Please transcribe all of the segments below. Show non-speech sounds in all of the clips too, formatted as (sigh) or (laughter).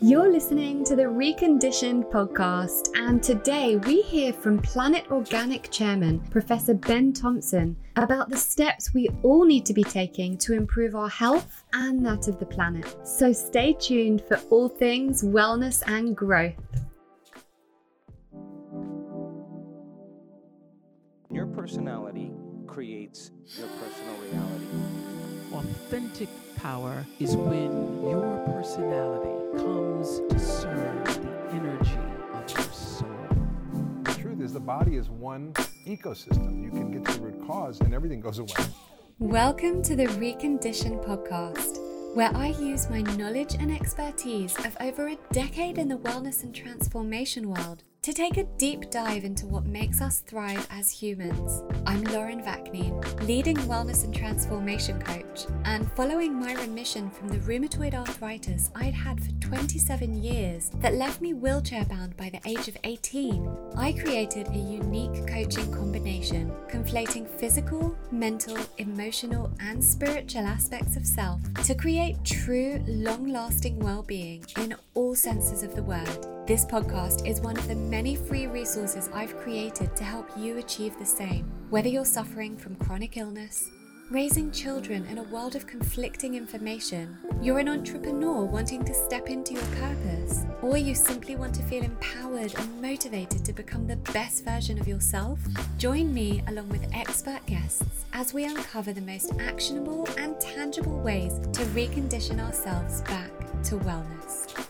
You're listening to the Reconditioned podcast, and today we hear from Planet Organic Chairman Professor Ben Thompson about the steps we all need to be taking to improve our health and that of the planet. So stay tuned for all things wellness and growth. Your personality creates your personal reality. Authentic power is when your personality comes to serve the energy of your soul. The truth is, the body is one ecosystem. You can get to the root cause and everything goes away. Welcome to the Reconditioned podcast, where I use my knowledge and expertise of over a decade in the wellness and transformation world to take a deep dive into what makes us thrive as humans. I'm Lauren Vaknin, leading wellness and transformation coach, and following my remission from the rheumatoid arthritis I'd had for 27 years that left me wheelchair bound by the age of 18, I created a unique coaching combination, conflating physical, mental, emotional, and spiritual aspects of self to create true, long lasting well being in all senses of the word. This podcast is one of the many free resources I've created to help you achieve the same. Whether you're suffering from chronic illness, raising children in a world of conflicting information, you're an entrepreneur wanting to step into your purpose, or you simply want to feel empowered and motivated to become the best version of yourself, join me along with expert guests as we uncover the most actionable and tangible ways to recondition ourselves back to wellness.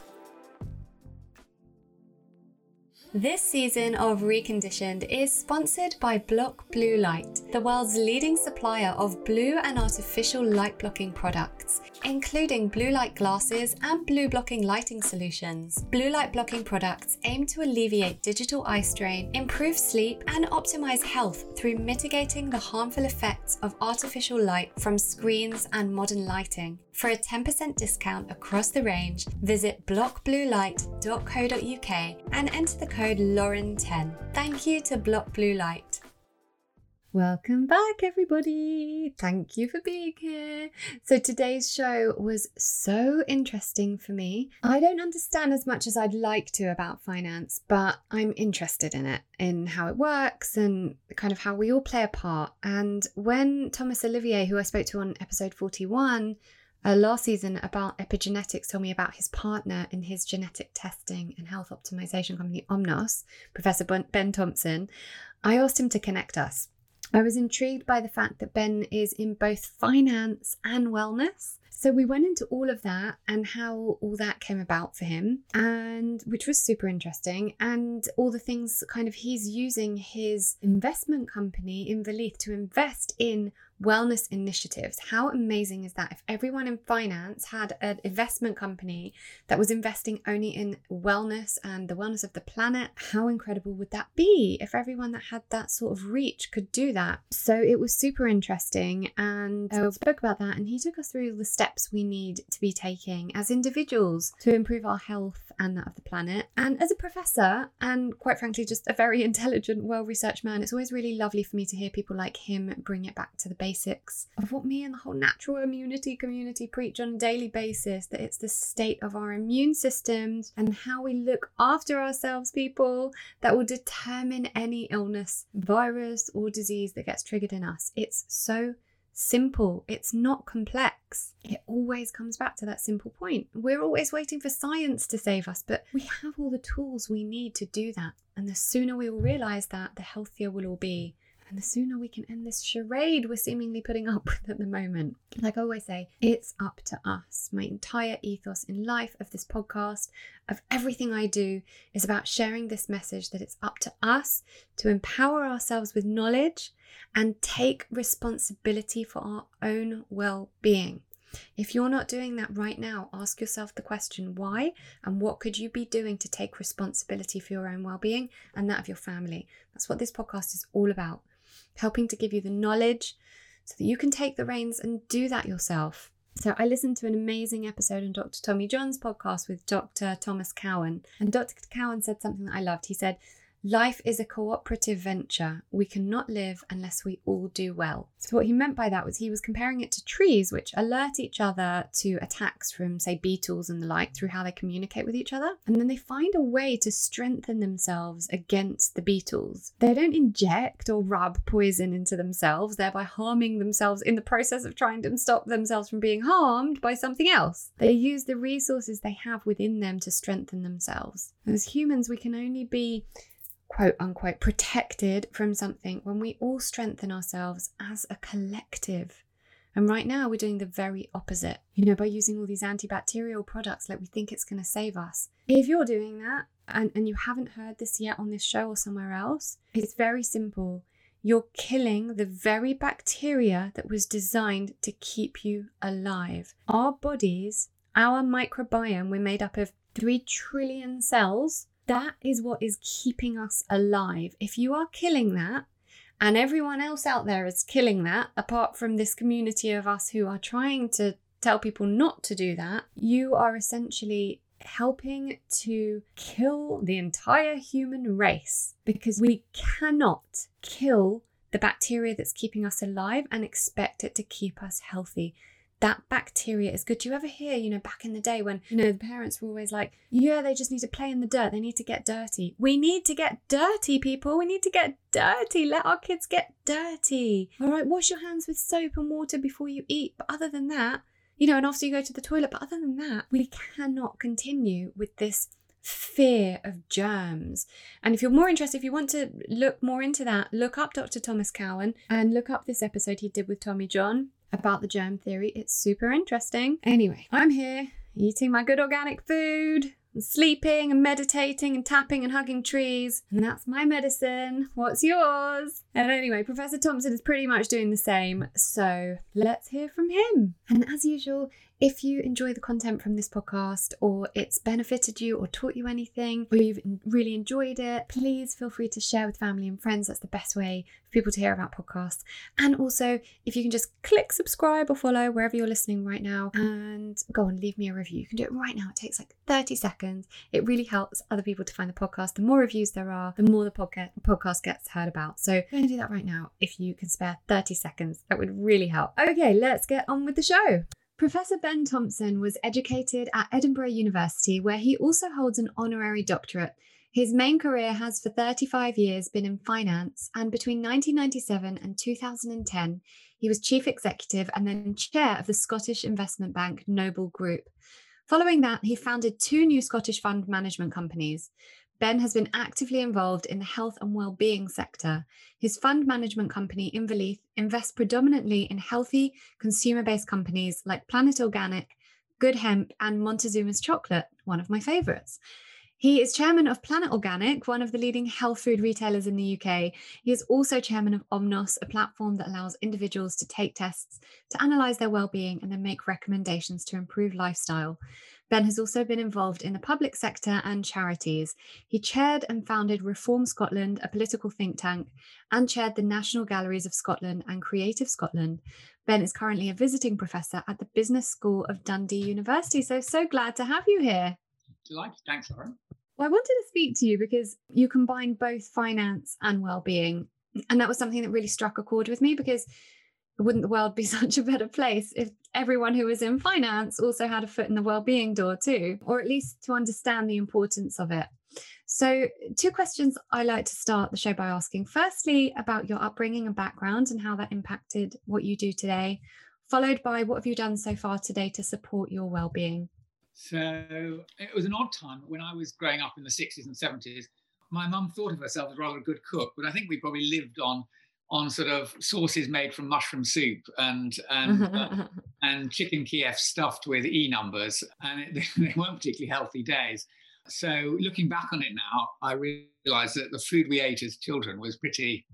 This season of Reconditioned is sponsored by Block Blue Light, the world's leading supplier of blue and artificial light blocking products, including blue light glasses and blue blocking lighting solutions. Blue light blocking products aim to alleviate digital eye strain, improve sleep, and optimize health through mitigating the harmful effects of artificial light from screens and modern lighting. For a 10% discount across the range, visit blockbluelight.co.uk and enter the code Lauren10. Thank you to Block Blue Light. Welcome back, everybody. Thank you for being here. So, today's show was so interesting for me. I don't understand as much as I'd like to about finance, but I'm interested in it, in how it works and kind of how we all play a part. And when Thomas Olivier, who I spoke to on episode 41, uh, last season about epigenetics told me about his partner in his genetic testing and health optimization company Omnos, Professor Ben Thompson. I asked him to connect us. I was intrigued by the fact that Ben is in both finance and wellness. So we went into all of that and how all that came about for him, and which was super interesting, and all the things kind of he's using his investment company Inverleith to invest in wellness initiatives. How amazing is that? If everyone in finance had an investment company that was investing only in wellness and the wellness of the planet, how incredible would that be if everyone that had that sort of reach could do that? So it was super interesting. And I spoke about that, and he took us through the steps we need to be taking as individuals to improve our health and that of the planet. And as a professor, and quite frankly, just a very (laughs) intelligent, well researched man, it's always really lovely for me to hear people like him bring it back to the basics of what me and the whole natural immunity community preach on a daily basis that it's the state of our immune systems and how we look after ourselves, people, that will determine any illness, virus, or disease that gets triggered in us. It's so simple, it's not complex. It always comes back to that simple point. We're always waiting for science to save us, but we have all the tools we need to do that. And the sooner we all realize that, the healthier we'll all be. And the sooner we can end this charade we're seemingly putting up (laughs) with at the moment. Like I always say, it's up to us. My entire ethos in life of this podcast, of everything I do, is about sharing this message that it's up to us to empower ourselves with knowledge and take responsibility for our own well being. If you're not doing that right now, ask yourself the question why and what could you be doing to take responsibility for your own well being and that of your family. That's what this podcast is all about helping to give you the knowledge so that you can take the reins and do that yourself. So, I listened to an amazing episode on Dr. Tommy John's podcast with Dr. Thomas Cowan, and Dr. Cowan said something that I loved. He said, Life is a cooperative venture. We cannot live unless we all do well. So, what he meant by that was he was comparing it to trees, which alert each other to attacks from, say, beetles and the like through how they communicate with each other. And then they find a way to strengthen themselves against the beetles. They don't inject or rub poison into themselves, thereby harming themselves in the process of trying to stop themselves from being harmed by something else. They use the resources they have within them to strengthen themselves. As humans, we can only be quote unquote protected from something when we all strengthen ourselves as a collective. And right now, we're doing the very opposite, you know, by using all these antibacterial products like we think it's going to save us. If you're doing that and, and you haven't heard this yet on this show or somewhere else, it's very simple. You're killing the very bacteria that was designed to keep you alive. Our bodies, our microbiome, we're made up of 3 trillion cells that is what is keeping us alive. If you are killing that, and everyone else out there is killing that, apart from this community of us who are trying to tell people not to do that, you are essentially helping to kill the entire human race because we cannot kill the bacteria that's keeping us alive and expect it to keep us healthy that bacteria is good. Do you ever hear, you know, back in the day when, you know, the parents were always like, yeah, they just need to play in the dirt. They need to get dirty. We need to get dirty, people. We need to get dirty. Let our kids get dirty. All right, wash your hands with soap and water before you eat. But other than that, you know, and after you go to the toilet, but other than that, we cannot continue with this fear of germs. And if you're more interested, if you want to look more into that, look up Dr. Thomas Cowan and look up this episode he did with Tommy John about the germ theory. It's super interesting. Anyway, I'm here eating my good organic food, and sleeping and meditating and tapping and hugging trees. And that's my medicine. What's yours? And anyway, Professor Thompson is pretty much doing the same. So let's hear from him. And as usual, if you enjoy the content from this podcast or it's benefited you or taught you anything or you've really enjoyed it, please feel free to share with family and friends. That's the best way for people to hear about podcasts. And also, if you can just click subscribe or follow wherever you're listening right now and go and leave me a review. You can do it right now. It takes like 30 seconds. It really helps other people to find the podcast. The more reviews there are, the more the podcast podcast gets heard about. So go and do that right now if you can spare 30 seconds. That would really help. Okay, let's get on with the show. Professor Ben Thompson was educated at Edinburgh University, where he also holds an honorary doctorate. His main career has for 35 years been in finance, and between 1997 and 2010, he was chief executive and then chair of the Scottish investment bank Noble Group. Following that, he founded two new Scottish fund management companies. Ben has been actively involved in the health and well-being sector. His fund management company, Inverleith, invests predominantly in healthy, consumer-based companies like Planet Organic, Good Hemp, and Montezuma's Chocolate, one of my favourites. He is chairman of Planet Organic, one of the leading health food retailers in the UK. He is also chairman of Omnos, a platform that allows individuals to take tests to analyse their well-being and then make recommendations to improve lifestyle. Ben has also been involved in the public sector and charities. He chaired and founded Reform Scotland, a political think tank, and chaired the National Galleries of Scotland and Creative Scotland. Ben is currently a visiting professor at the Business School of Dundee University. So, so glad to have you here. Delighted. Thanks, Lauren. Well, I wanted to speak to you because you combine both finance and well-being. And that was something that really struck a chord with me because wouldn't the world be (laughs) such a better place if everyone who was in finance also had a foot in the well-being door too or at least to understand the importance of it so two questions i like to start the show by asking firstly about your upbringing and background and how that impacted what you do today followed by what have you done so far today to support your well-being so it was an odd time when i was growing up in the 60s and 70s my mum thought of herself as rather a good cook but i think we probably lived on on sort of sauces made from mushroom soup and and (laughs) uh, and chicken Kiev stuffed with e numbers, and it, (laughs) they weren't particularly healthy days. So looking back on it now, I realised that the food we ate as children was pretty.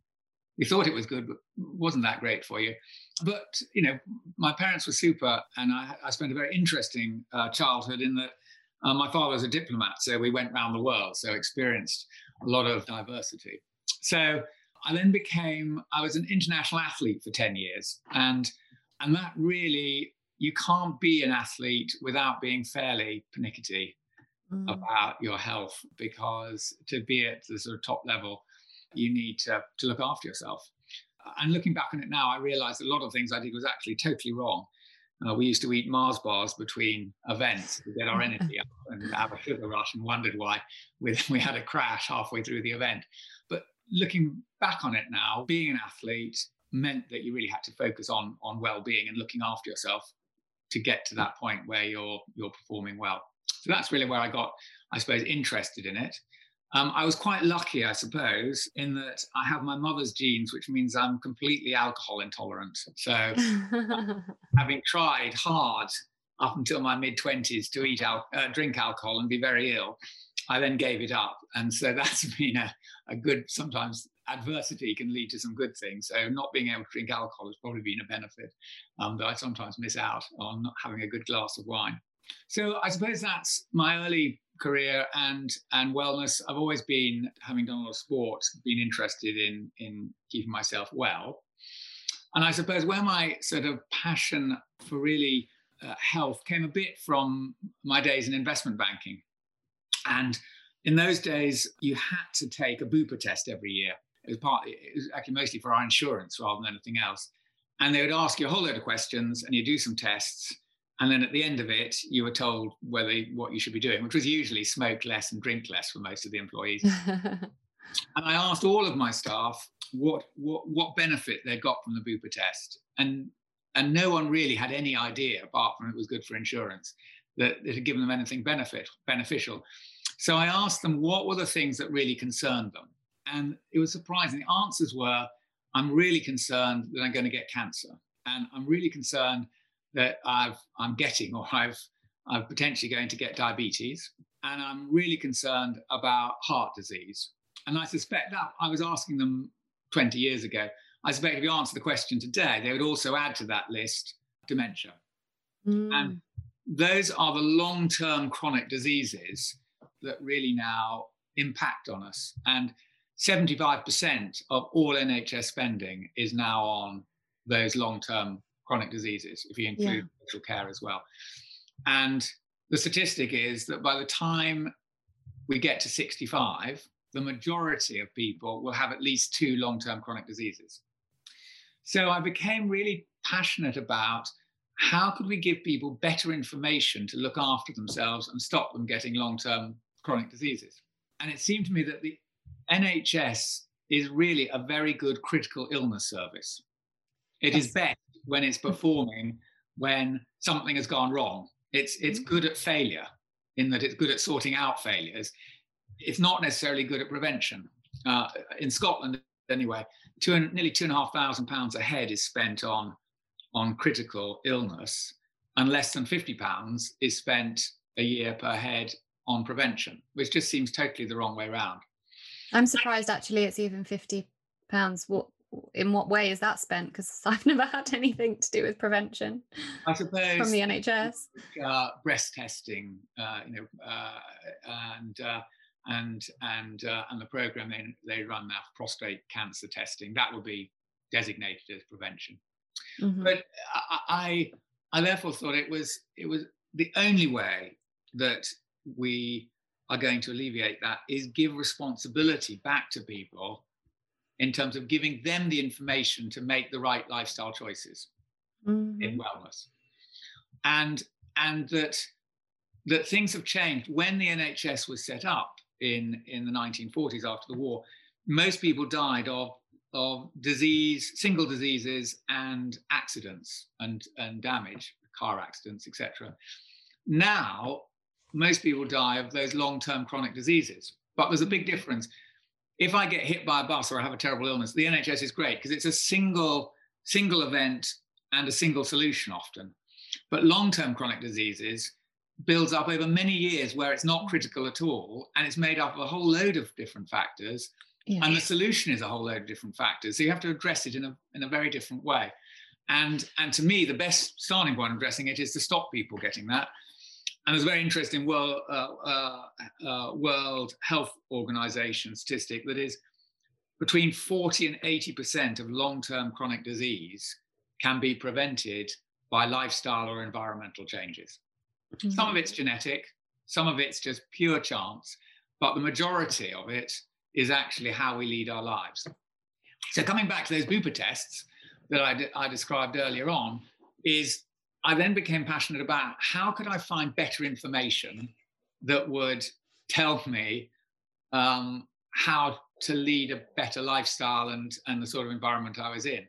We thought it was good, but wasn't that great for you. But you know, my parents were super, and I, I spent a very interesting uh, childhood in that. Uh, my father was a diplomat, so we went around the world, so experienced a lot of diversity. So I then became, I was an international athlete for 10 years. And, and that really, you can't be an athlete without being fairly pernickety. mm. about your health because to be at the sort of top level, you need to, to look after yourself. And looking back on it now, I realized a lot of things I did was actually totally wrong. Uh, we used to eat Mars bars between events to get our (laughs) energy up and have a sugar rush and wondered why we, (laughs) we had a crash halfway through the event. But looking back on it now, being an athlete meant that you really had to focus on, on well-being and looking after yourself to get to that point where you're you're performing well. So that's really where I got, I suppose, interested in it. Um, I was quite lucky, I suppose, in that I have my mother's genes, which means I'm completely alcohol intolerant. So, (laughs) having tried hard up until my mid 20s to eat al- uh, drink alcohol and be very ill, I then gave it up. And so (laughs) that's been a, a good, sometimes adversity can lead to some good things. So not being able to drink alcohol has probably been a benefit um, that I sometimes miss out on not having a good glass of wine. So I suppose that's my early career and and wellness. I've always been, having done a lot of sport, been interested in in keeping myself well. And I suppose where my sort of passion for really uh, health came a bit from my days in investment banking. And in those days, you had to take a Bupa test every year. It was part. It was actually mostly for our insurance rather than anything else. And they would ask you a whole load of questions, and you do some tests and then at the end of it, you were told whether what you should be doing, which was usually smoke less and drink less for most of the employees. (laughs) and I asked all of my staff what what what benefit they got from the Bupa test, and and no one really had any idea, apart from it was good for insurance, that it had given them anything benefit beneficial. So I asked them what were the things that really concerned them, and it was surprising. The answers were, "I'm really concerned that I'm going to get cancer, and I'm really concerned." That I've, I'm getting or I've, I'm potentially going to get diabetes. And I'm really concerned about heart disease. And I suspect that I was asking them 20 years ago. I suspect if you answer the question today, they would also add to that list dementia. Mm. And those are the long term chronic diseases that really now impact on us. And 75% of all NHS spending is now on those long term chronic diseases, if you include yeah. care as well. And the statistic is that by the time we get to 65, the majority of people will have at least two long term chronic diseases. So I became really passionate about how could we give people better information to look after themselves and stop them getting long term chronic diseases. And it seemed to me that the NHS is really a very good critical illness service. It yes. is best when it's performing when something has gone wrong. It's it's mm-hmm. good at failure in that it's good at sorting out failures. It's not necessarily good at prevention. Uh, in Scotland, anyway, two, nearly two and a half thousand pounds a head is spent on on critical illness, and less than fifty pounds is spent a year per head on prevention, which just seems totally the wrong way around. I'm surprised actually it's even fifty pounds. What in what way is that spent? Because (laughs) I've never had anything to do with prevention. I (laughs) suppose from the NHS. Uh, breast testing, uh, you know, uh, and uh, and and uh, and the program they they run now for prostate cancer testing that would be designated as prevention. Mm-hmm. But I, I I therefore thought it was it was the only way that we are going to alleviate that is give responsibility back to people in terms of giving them the information to make the right lifestyle choices mm-hmm. in wellness. And and that that things have changed. When the NHS was set up in, in the 1940s after the war, most people died of of disease, single diseases and accidents and, and damage, car accidents, etc. Now, most people die of those long-term chronic diseases. But there's a big difference if I get hit by a bus or I have a terrible illness, the NHS is great because it's a single single event and a single solution often. But long-term chronic diseases builds up over many years where it's not critical at all and it's made up of a whole load of different factors yeah. and the solution is a whole load of different factors so you have to address it in a, in a very different way and and to me the best starting point of addressing it is to stop people getting that and there's a very interesting World, uh, uh, uh, World Health Organization statistic that is between 40 and 80% of long term chronic disease can be prevented by lifestyle or environmental changes. Mm-hmm. Some of it's genetic, Some of it's just pure chance, but the majority of it is actually how we lead our lives. So coming back to those Bupa tests that I, de- I described earlier on, is I then became passionate about how could I find better information that would tell me um, how to lead a better lifestyle and, and the sort of environment I was in.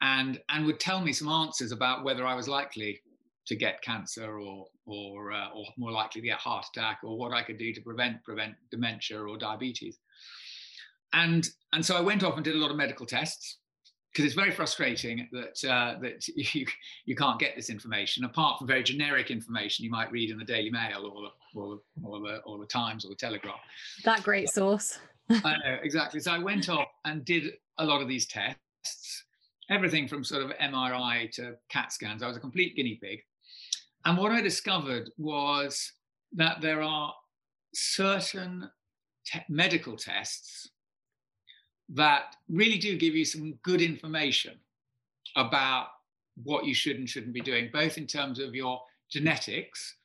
And, and would tell me some answers about whether I was likely to get cancer or, or, uh, or more likely to get heart attack or what I could do to prevent, prevent dementia or diabetes. And, and so I went off and did a lot of medical tests because it's very frustrating that uh, that (laughs) you you can't get this information apart from very generic information you might read in the Daily Mail or the or the, or the, or the Times or the Telegraph. That great source. I know exactly. So I went off and did a lot of these tests, everything from sort of MRI to CAT scans. I was a complete guinea pig, and what I discovered was that there are certain te- medical tests that really do give you some good information about what you should and shouldn't be doing, both in terms of your genetics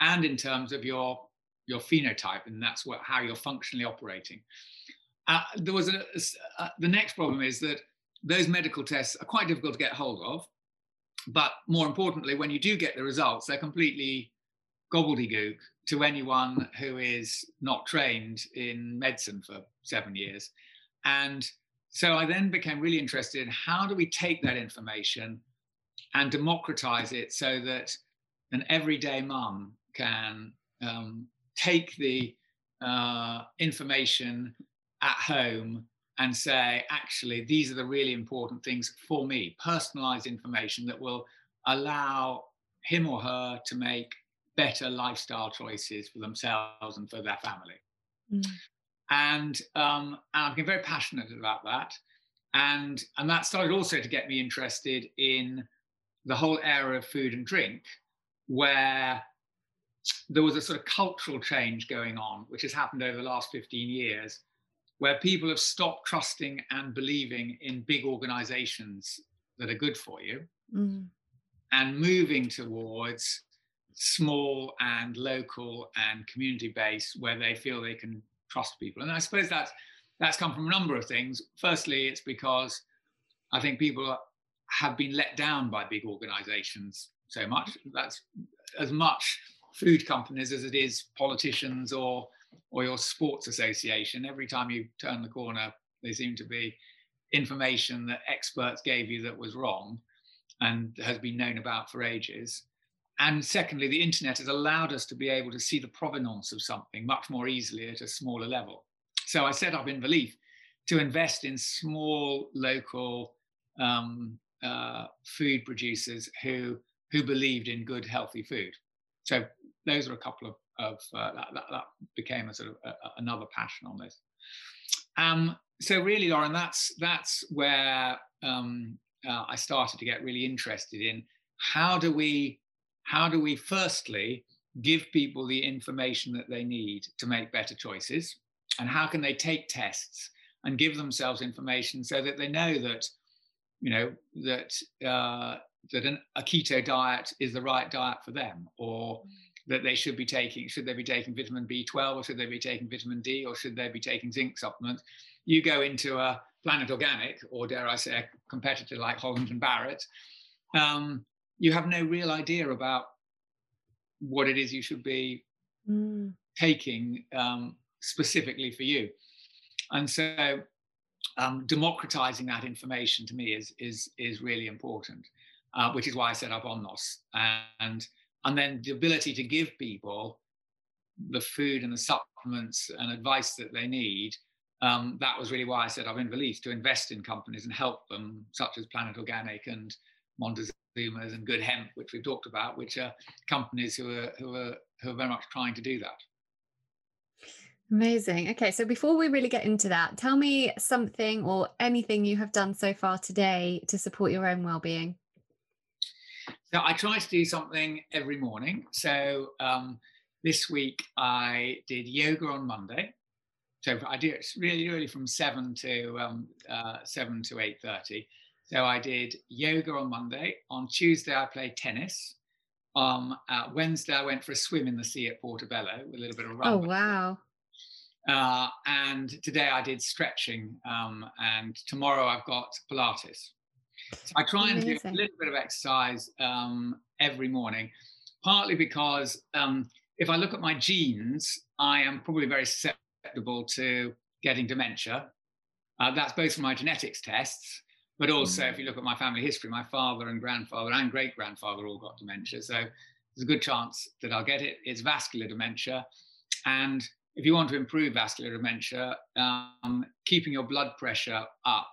and in terms of your your phenotype, and that's what how you're functionally operating. Uh, there was a, a, the next problem is that those medical tests are quite difficult to get hold of, but more importantly, when you do get the results, they're completely gobbledygook to anyone who is not trained in medicine for seven years. And so I then became really interested in how do we take that information and democratize it so that an everyday mum can um, take the uh, information at home and say, actually, these are the really important things for me, personalized information that will allow him or her to make better lifestyle choices for themselves and for their family. Mm and, um, and I became very passionate about that. And, and that started also to get me interested in the whole area of food and drink, where there was a sort of cultural change going on, which has happened over the last 15 years, where people have stopped trusting and believing in big organizations that are good for you mm. and moving towards small and local and community based where they feel they can trust people. And I suppose that's that's come from a number of things. Firstly, it's because I think people have been let down by big organizations so much. That's as much food companies as it is politicians or or your sports association. Every time you turn the corner, there seem to be information that experts gave you that was wrong and has been known about for ages. And secondly, the internet has allowed us to be able to see the provenance of something much more easily at a smaller level. So I set up Inverleith to invest in small local um, uh, food producers who who believed in good, healthy food. So those are a couple of, of uh, that, that, that, became a sort of a, another passion on this. Um, so really, Lauren, that's that's where um, uh, I started to get really interested in how do we how do we firstly give people the information that they need to make better choices? And how can they take tests and give themselves information so that they know that, you know, that uh, that an, a keto diet is the right diet for them, or that they should be taking should they be taking vitamin B12 or should they be taking vitamin D or should they be taking zinc supplements? You go into a Planet Organic or dare I say a competitor like Holland and Barrett, um, you have no real idea about what it is you should be mm. taking um, specifically for you. And so um, democratizing that information to me is is is really important, uh, which is why I set up Omnos. And and then the ability to give people the food and the supplements and advice that they need. Um, that was really why I set up Inverleith to invest in companies and help them, such as Planet Organic and Montezuma and Good Hemp, which we've talked about, which are companies who are who are who are very much trying to do that. Amazing. Okay, so before we really get into that, tell me something or anything you have done so far today to support your own well-being. So I try to do something every morning. So um, this week I did yoga on Monday. So I do it really, really from seven to um, uh, seven to eight thirty. So I did yoga on Monday. On Tuesday, I played tennis. um, uh, Wednesday, I went for a swim in the sea at Portobello with a little bit of running. Oh, wow. Uh, and today I did stretching, um, and tomorrow I've got Pilates. So I try and do a little bit of exercise um, every morning, partly because um, if I look at my genes, I am probably very susceptible to getting dementia. Uh, that's both from my genetics tests, but also if you look at my family history, my father and grandfather and great grandfather all got dementia. So there's a good chance that I'll get it. It's vascular dementia. And if you want to improve vascular dementia, um, keeping your blood pressure up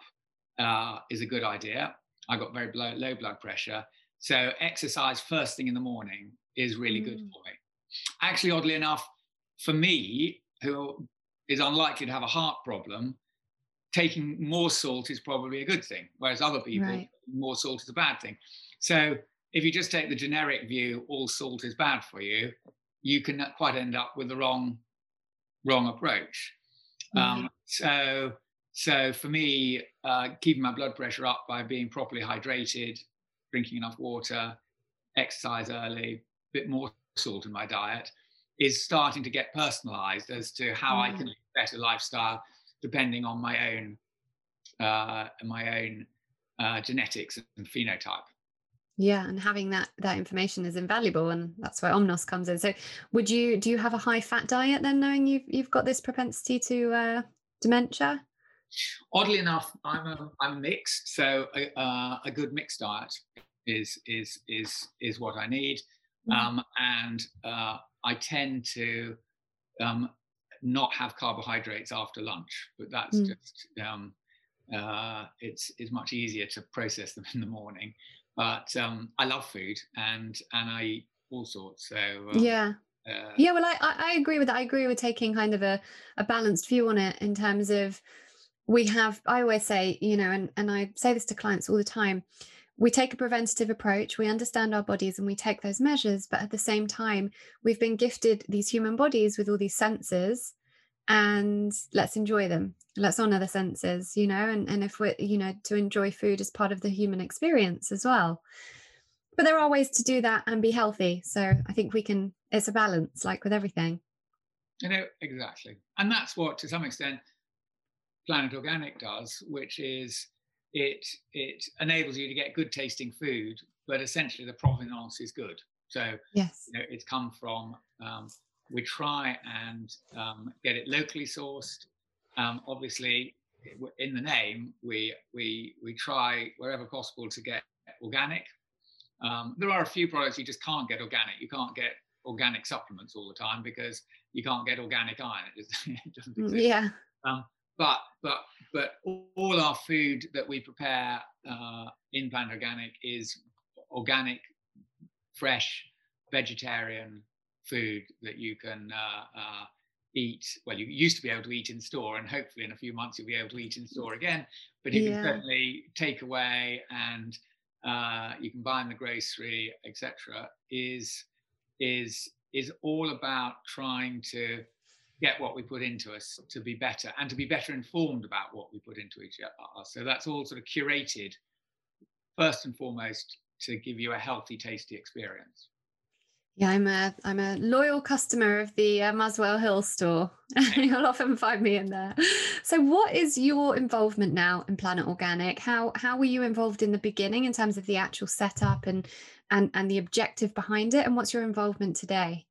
uh, is a good idea. I got very low, low blood pressure. So exercise first thing in the morning is really good Mm. for me. Actually, oddly enough, for me, who is unlikely to have a heart problem, taking more salt is probably a good thing, whereas other people, Right. more salt is a bad thing. So if you just take the generic view, all salt is bad for you, you can quite end up with the wrong wrong approach. Um, so so for me, uh, keeping my blood pressure up by being properly hydrated, drinking enough water, exercise early, a bit more salt in my diet, is starting to get personalized as to how I can live a better lifestyle depending on my own uh, my own uh, genetics and phenotype. Yeah, and having that that information is invaluable, and that's where Omnos comes in. So, would you do you have a high fat diet then, knowing you've you've got this propensity to uh, dementia? Oddly enough, I'm a, I'm mixed, so a, uh, a good mixed diet is is is is what I need, Mhm. um, and uh, I tend to um, not have carbohydrates after lunch, but that's Mm. just um, uh, it's it's much easier to process them (laughs) in the morning. But um, I love food and and I eat all sorts. So um, yeah, uh, yeah. Well, I, I agree with that. I agree with taking kind of a a balanced view on it in terms of we have. I always say, you know, and and I say this to clients all the time. We take a preventative approach. We understand our bodies and we take those measures. But at the same time, we've been gifted these human bodies with all these senses and let's enjoy them let's honor the senses you know and, and if we're you know to enjoy food as part of the human experience as well but there are ways to do that and be healthy so i think we can it's a balance like with everything You know, exactly. And that's what, to some extent, Planet Organic does, which is it it enables you to get good tasting food, but essentially the provenance is good. So yes you know, it's come from. Um, we try and um, get it locally sourced. Um, obviously, in the name, we we we try wherever possible to get organic. Um, there are a few products you just can't get organic. You can't get organic supplements all the time because you can't get organic iron. It, just, (laughs) it doesn't Mm, exist. yeah Um, but but but all our food that we prepare uh, in Planet Organic is organic, fresh, vegetarian food that you can uh, uh, eat. Well, you used to be able to eat in store, and hopefully in a few months you'll be able to eat in store again. But you Yeah. can certainly take away and uh, you can buy in the grocery, etc. Is is is all about trying to get what we put into us to be better and to be better informed about what we put into each other. So that's all sort of curated first and foremost to give you a healthy, tasty experience. yeah i'm a i'm a loyal customer of the uh, muswell hill store. (laughs) You'll often find me in there. So what is your involvement now in planet organic? How how were you involved in the beginning in terms of the actual setup and and and the objective behind it? And what's your involvement today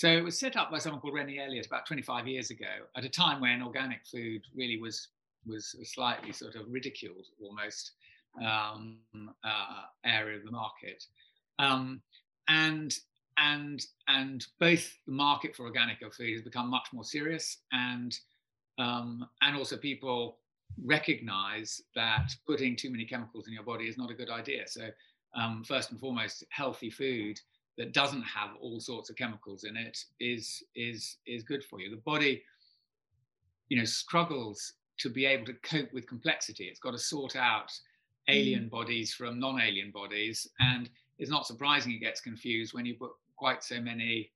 So it was set up by someone called Renée Elliott about 25 years ago at a time when organic food really was was a slightly sort of ridiculed almost um, uh, area of the market. Um, and and and both the market for organic food has become much more serious and um, and also people recognize that putting too many chemicals in your body is not a good idea. So um, first and foremost, healthy food that doesn't have all sorts of chemicals in it is is is good for you. The body, you know, struggles to be able to cope with complexity. It's got to sort out alien bodies from non-alien bodies, and it's not surprising it gets confused when you put quite so many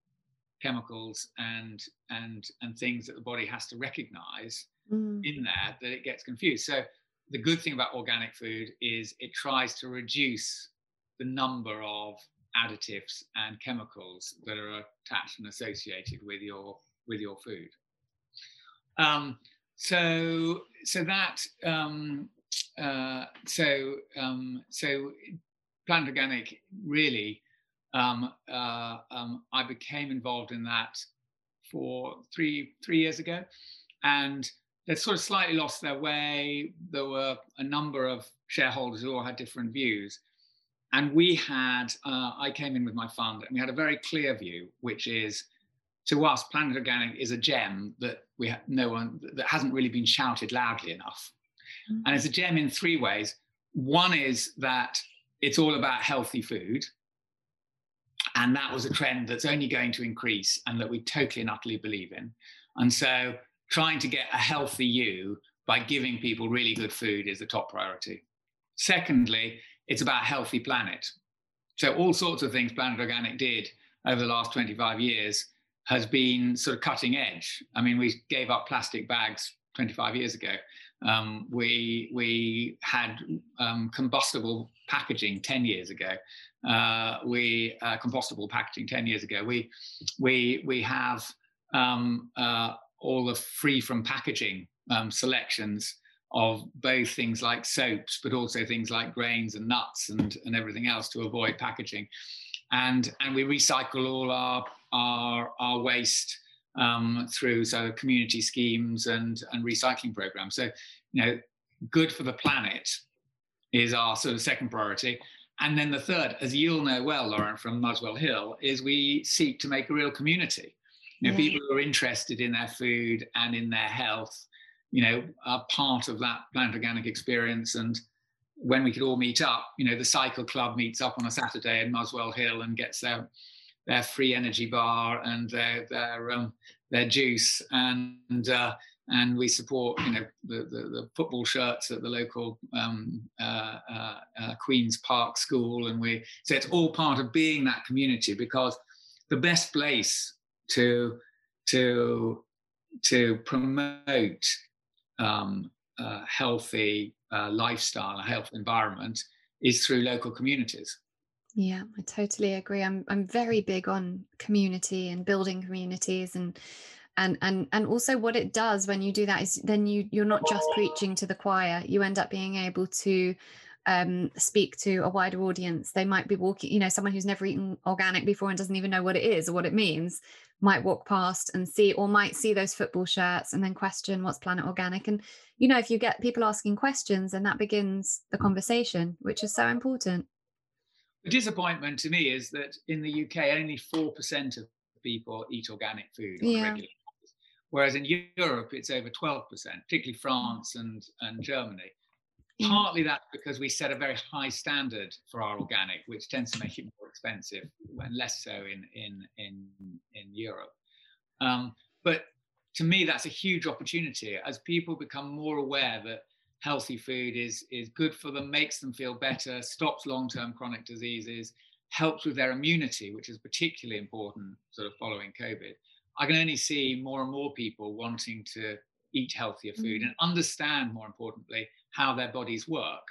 chemicals and and and things that the body has to recognize Mm, in there that it gets confused. So the good thing about organic food is it tries to reduce the number of additives and chemicals that are attached and associated with your with your food. Um, so so that um, uh, so um, so Planet Organic really um, uh, um, I became involved in that for three three years ago, and they sort of slightly lost their way. There were a number of shareholders who all had different views, and we had uh, I came in with my fund, and we had a very clear view, which is to us, Planet Organic is a gem that we ha- no one that hasn't really been shouted loudly enough, mm-hmm. and it's a gem in three ways. One is that it's all about healthy food, and that was a trend that's only going to increase, and that we totally and utterly believe in. And so, trying to get a healthy you by giving people really good food is the top priority. Secondly, it's about healthy planet. So all sorts of things Planet Organic did over the last 25 years has been sort of cutting edge. I mean, we gave up plastic bags 25 years ago. Um, we we had um, combustible packaging 10 years ago. Uh, we uh, compostable packaging 10 years ago. We we we have um, uh, all the free from packaging um, selections of both things like soaps, but also things like grains and nuts and, and everything else to avoid packaging. And, and we recycle all our, our, our waste um, through so community schemes and, and recycling programs. So, you know, good for the planet is our sort of second priority. And then the third, as you'll know well, Lauren, from Muswell Hill, is we seek to make a real community. You know, yeah. people who are interested in their food and in their health you know, are part of that Planet Organic experience. And when we could all meet up, you know, the cycle club meets up on a Saturday in Muswell Hill and gets their their free energy bar and their their um, their juice and uh, and we support you know the, the, the football shirts at the local um, uh, uh, uh Queens Park School and we so it's all part of being that community because the best place to to to promote um, healthy uh, lifestyle, a health environment, is through local communities. Yeah, I totally agree. I'm I'm very big on community and building communities and and and and also what it does when you do that is then you you're not just preaching to the choir. You end up being able to um, speak to a wider audience. They might be walking, you know, someone who's never eaten organic before and doesn't even know what it is or what it means might walk past and see or might see those football shirts and then question what's planet organic and you know if you get people asking questions and that begins the conversation which is so important the disappointment to me is that in the uk only 4% of people eat organic food on yeah. a regular basis whereas in europe it's over 12% particularly france and, and germany Partly that's because we set a very high standard for our organic, which tends to make it more expensive and less so in in in in Europe. Um, but to me, that's a huge opportunity as people become more aware that healthy food is is good for them, makes them feel better, stops long-term chronic diseases, helps with their immunity, which is particularly important sort of following COVID. I can only see more and more people wanting to eat healthier food mm. and understand, more importantly, how their bodies work.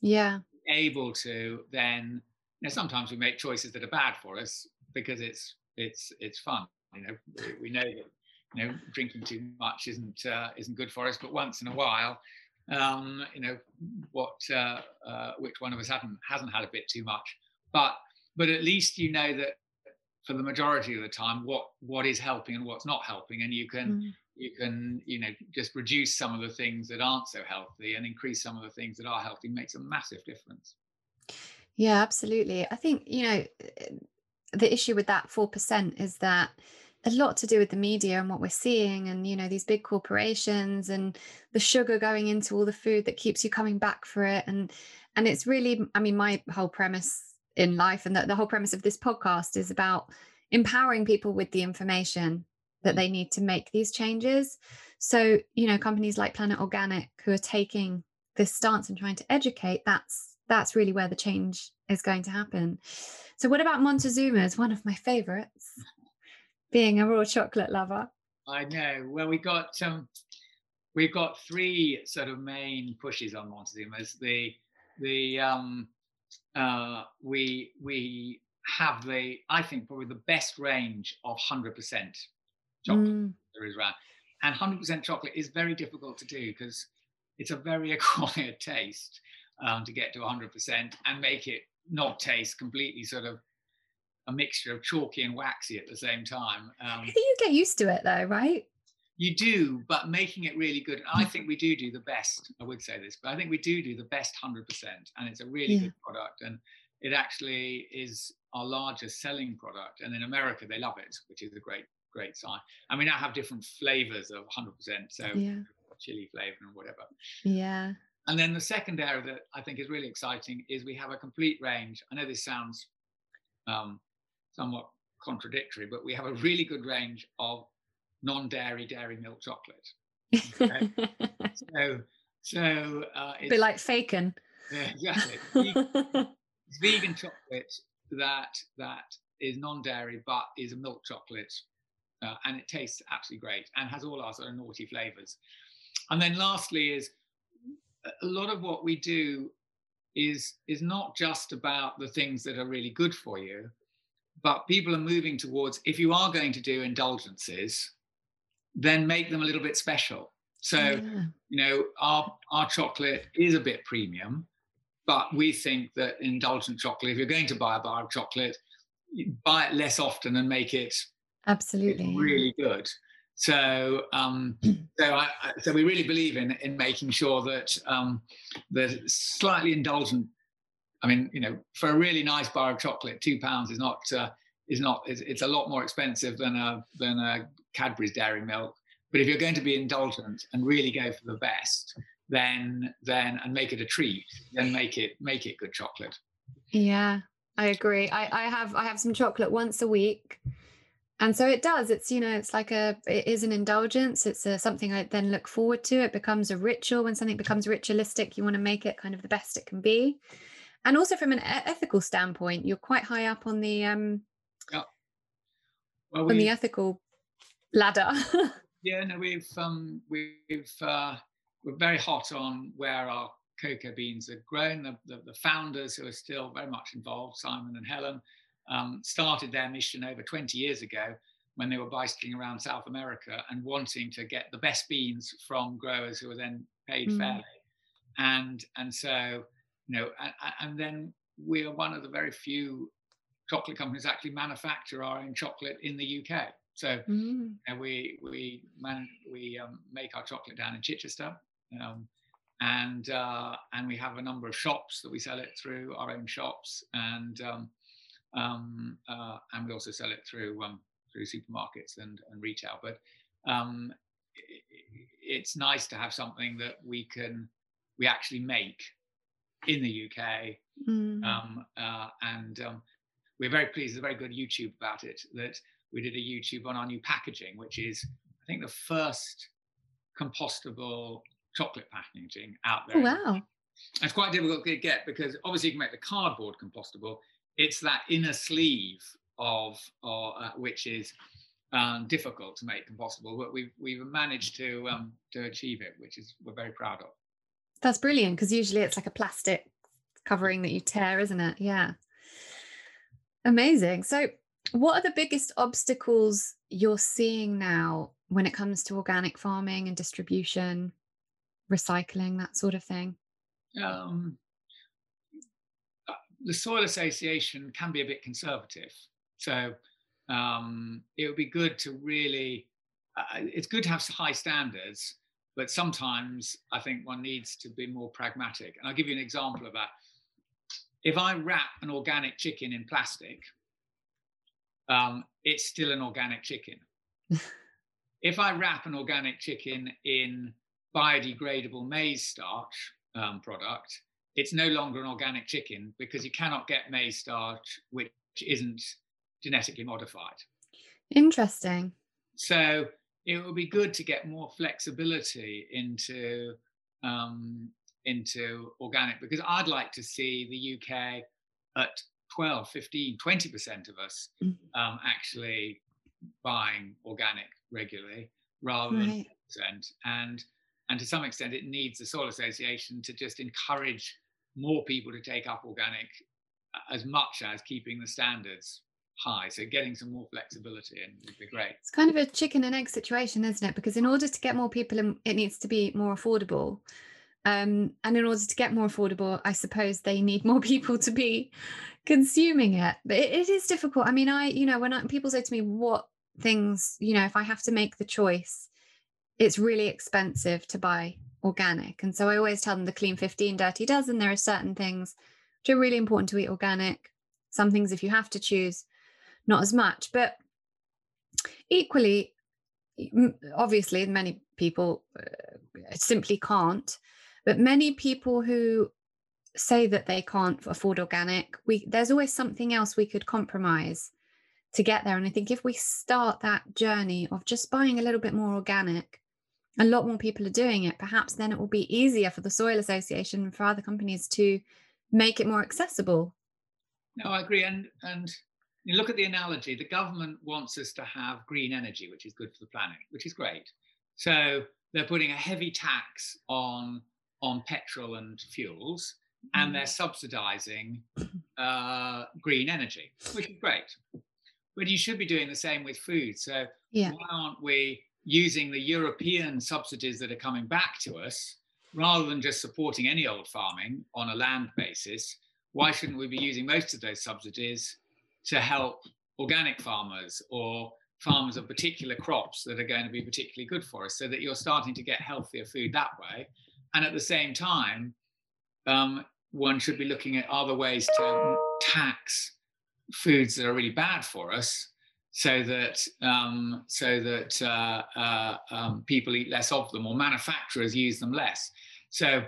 Yeah. Able to then, you know, sometimes we make choices that are bad for us because it's it's it's fun. You know, we, we know that you know drinking too much isn't uh, isn't good for us, but once in a while, um, you know, what uh, uh, which one of us hasn't hasn't had a bit too much, but but at least you know that for the majority of the time what what is helping and what's not helping, and you can mm you can you know just reduce some of the things that aren't so healthy and increase some of the things that are healthy makes a massive difference. Yeah absolutely. I think you know eh, the issue with that 4% is that a lot to do with the media and what we're seeing and you know these big corporations and the sugar going into all the food that keeps you coming back for it. And and it's really i mean my whole premise in life and the, the whole premise of this podcast is about empowering people with the information that they need to make these changes. So, you know, companies like Planet Organic who are taking this stance and trying to educate, that's that's really where the change is going to happen. So, what about Montezuma's? One of my favorites, being a raw chocolate lover. I know. Well, we got um, we've got three sort of main pushes on Montezuma's. The the um, uh, we we have the I think probably the best range of hundred percent chocolate Mm. there is around, and hundred percent chocolate is very difficult to do because it's a very (laughs) acquired taste um, to get to hundred percent and make it not taste completely sort of a mixture of chalky and waxy at the same time. Um, You get used to it though, right? you do, but making it really good. I think we do do the best. I would say this, but I think we do do the best hundred percent, and it's a really Yeah. good product. And it actually is our largest selling product. And in America, they love it, which is a great, great sign. And we now have different flavors of hundred percent, so Yeah. chili flavor and whatever. Yeah. And then the second area that I think is really exciting is we have a complete range. I know this sounds um, somewhat contradictory, but we have a really good range of non-dairy dairy milk chocolate. (laughs) So, so uh, A it's, bit like faking. yeah, exactly. (laughs) It's vegan chocolate that that is non-dairy but is a milk chocolate, uh, and it tastes absolutely great and has all our sort of naughty flavors. And then lastly is a lot of what we do is is not just about the things that are really good for you, but people are moving towards if you are going to do indulgences, then make them a little bit special. So Yeah. you know our our chocolate is a bit premium but we think that indulgent chocolate if you're going to buy a bar of chocolate buy it less often and make it Absolutely. yeah. really good so um (clears throat) so i so we really believe in in making sure that um that slightly indulgent i mean you know for a really nice bar of chocolate two pounds is not uh, is not it's, it's a lot more expensive than a than a cadbury's dairy milk but if you're going to be indulgent and really go for the best then then and make it a treat then make it make it good chocolate Yeah, I agree. I, I have I have some chocolate once a week. And so it does. It's you know, it's like a it is an indulgence. It's a, something I then look forward to. It becomes a ritual. When something becomes ritualistic, you want to make it kind of the best it can be. And also from an ethical standpoint, you're quite high up on the um well on the ethical ladder. (laughs) yeah no we've um we've uh we're very hot on where our cocoa beans are grown the, the, the founders who are still very much involved simon and helen um, started their mission over 20 years ago when they were bicycling around south america and wanting to get the best beans from growers who were then paid Mm. fairly and and so you know and, and then we are one of the very few chocolate companies actually manufacture our own chocolate in the uk so Mm. and we we man, we um, make our chocolate down in Chichester, um, and uh, and we have a number of shops that we sell it through our own shops, and um, um, uh, and we also sell it through um, through supermarkets and, and retail. But um, it's nice to have something that we can we actually make in the UK Mm. um, uh, and um, we're very pleased. There's a very good YouTube about it. That we did a YouTube on our new packaging, which is I think the first compostable chocolate packaging out Oh, there. wow. It's quite difficult to get because obviously you can make the cardboard compostable. It's that inner sleeve of, or uh, which is um, difficult to make compostable, but we've we've managed to um, to achieve it, which is we're very proud of. That's brilliant because usually it's like a plastic covering that you tear, isn't it? Yeah. Amazing. So, what are the biggest obstacles you're seeing now when it comes to organic farming and distribution, recycling, that sort of thing? um, uh, the Soil Association can be a bit conservative. So um, it would be good to really, uh, it's good to have high standards, but sometimes I think one needs to be more pragmatic. And I'll give you an example of that. If I wrap an organic chicken in plastic, um, it's still an organic chicken. (laughs) if I wrap an organic chicken in biodegradable maize starch um, product, it's no longer an organic chicken because you cannot get maize starch which isn't genetically modified. Interesting. So it would be good to get more flexibility into um, into organic because I'd like to see the UK at 12, 15, 20% of us Mhm. um, actually buying organic regularly rather than Right. 10%. And and to some extent it needs the soil association to just encourage more people to take up organic as much as keeping the standards high. So getting some more flexibility in would be great. It's kind of a chicken and egg situation, isn't it? Because in order to get more people in, it needs to be more affordable. Um, and in order to get more affordable, I suppose they need more (laughs) people to be consuming it. But it, it is difficult. I mean, I, you know, when I, people say to me, what things, you know, if I have to make the choice, it's really expensive to buy organic. And so I always tell them the clean 15, dirty dozen. There are certain things which are really important to eat organic. Some things, if you have to choose, not as much. But equally, obviously, many people uh, simply can't. But many people who say that they can't afford organic, we there's always something else we could compromise to get there. And I think if we start that journey of just buying a little bit more organic, a lot more people are doing it, perhaps then it will be easier for the Soil Association and for other companies to make it more accessible. No, I agree. And and you look at the analogy, the government wants us to have green energy, which is good for the planet, which is great. So they're putting a heavy tax on on petrol and fuels, and they're mm. subsidizing uh, green energy, which is great. But you should be doing the same with food. So yeah. why aren't we using the European subsidies that are coming back to us rather than just supporting any old farming on a land basis? Why shouldn't we be using most of those subsidies to help organic farmers or farmers of particular crops that are going to be particularly good for us so that you're starting to get healthier food that way? And at the same time, um, one should be looking at other ways to tax foods that are really bad for us so that um, so that uh, uh, um, people eat less of them or manufacturers use them less. So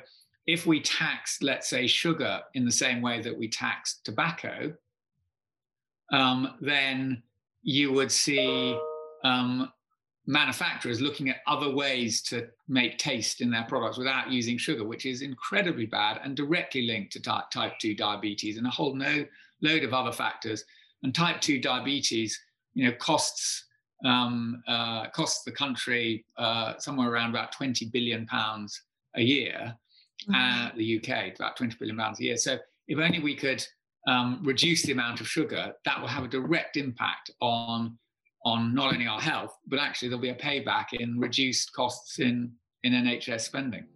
if we tax, let's say, sugar in the same way that we tax tobacco, um, then you would see um, manufacturers looking at other ways to make taste in their products without using sugar, which is incredibly bad and directly linked to type, type 2 diabetes and a whole no, load of other factors. And type 2 diabetes, you know, costs um, uh, costs the country uh, somewhere around about 20 billion pounds a year. Mm-hmm. Uh, the UK, about 20 billion pounds a year. So if only we could um, reduce the amount of sugar, that will have a direct impact on on not only our health, but actually there'll be a payback in reduced costs in, in NHS spending.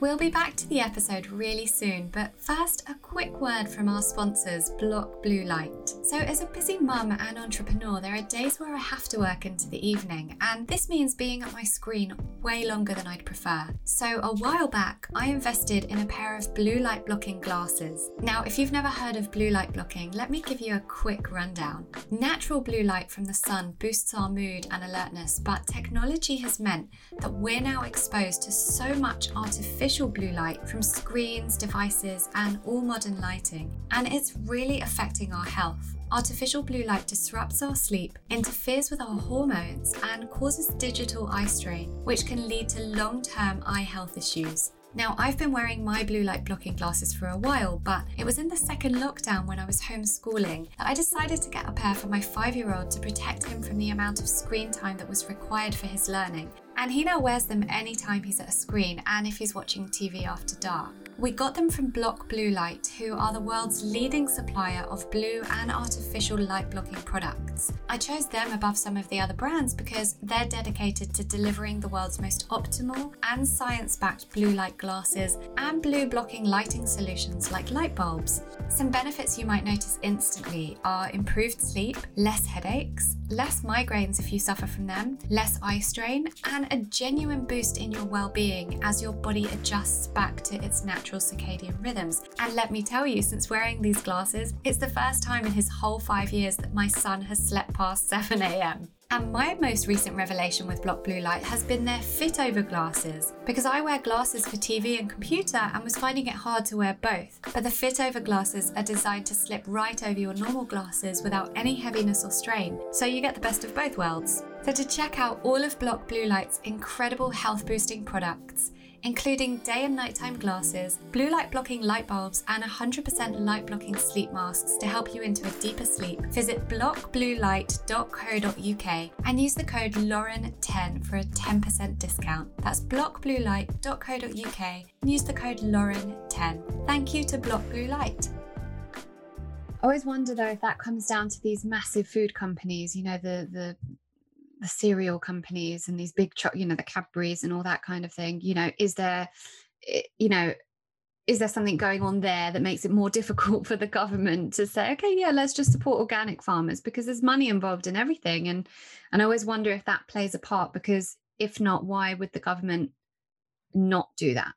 We'll be back to the episode really soon, but first, a quick word from our sponsors, Block Blue Light. So, as a busy mum and entrepreneur, there are days where I have to work into the evening, and this means being at my screen way longer than I'd prefer. So, a while back, I invested in a pair of blue light blocking glasses. Now, if you've never heard of blue light blocking, let me give you a quick rundown. Natural blue light from the sun boosts our mood and alertness, but technology has meant that we're now exposed to so much artificial artificial blue light from screens, devices, and all modern lighting, and it's really affecting our health. Artificial blue light disrupts our sleep, interferes with our hormones, and causes digital eye strain, which can lead to long term eye health issues. Now, I've been wearing my blue light blocking glasses for a while, but it was in the second lockdown when I was homeschooling that I decided to get a pair for my five year old to protect him from the amount of screen time that was required for his learning and he now wears them anytime he's at a screen and if he's watching TV after dark. We got them from Block Blue Light, who are the world's leading supplier of blue and artificial light blocking products. I chose them above some of the other brands because they're dedicated to delivering the world's most optimal and science backed blue light glasses and blue blocking lighting solutions like light bulbs. Some benefits you might notice instantly are improved sleep, less headaches, less migraines if you suffer from them, less eye strain, and a genuine boost in your well being as your body adjusts back to its natural circadian rhythms. And let me tell you, since wearing these glasses, it's the first time in his whole five years that my son has slept past (laughs) 7 am. And my most recent revelation with Block Blue Light has been their fit over glasses, because I wear glasses for TV and computer and was finding it hard to wear both. But the fit over glasses are designed to slip right over your normal glasses without any heaviness or strain, so you get the best of both worlds. So to check out all of Block Blue Light's incredible health boosting products, including day and nighttime glasses, blue light blocking light bulbs, and 100% light blocking sleep masks to help you into a deeper sleep. Visit blockbluelight.co.uk and use the code Lauren10 for a 10% discount. That's blockbluelight.co.uk and use the code Lauren10. Thank you to Block Blue Light. I always wonder though if that comes down to these massive food companies, you know, the the the cereal companies and these big, cho- you know, the Cadburys and all that kind of thing. You know, is there, eh, you know, is there something going on there that makes it more (laughs) difficult for the government to say, okay, yeah, let's just support organic farmers because there's money involved in everything, and and I always wonder if that plays a part because if not, why would the government not do that?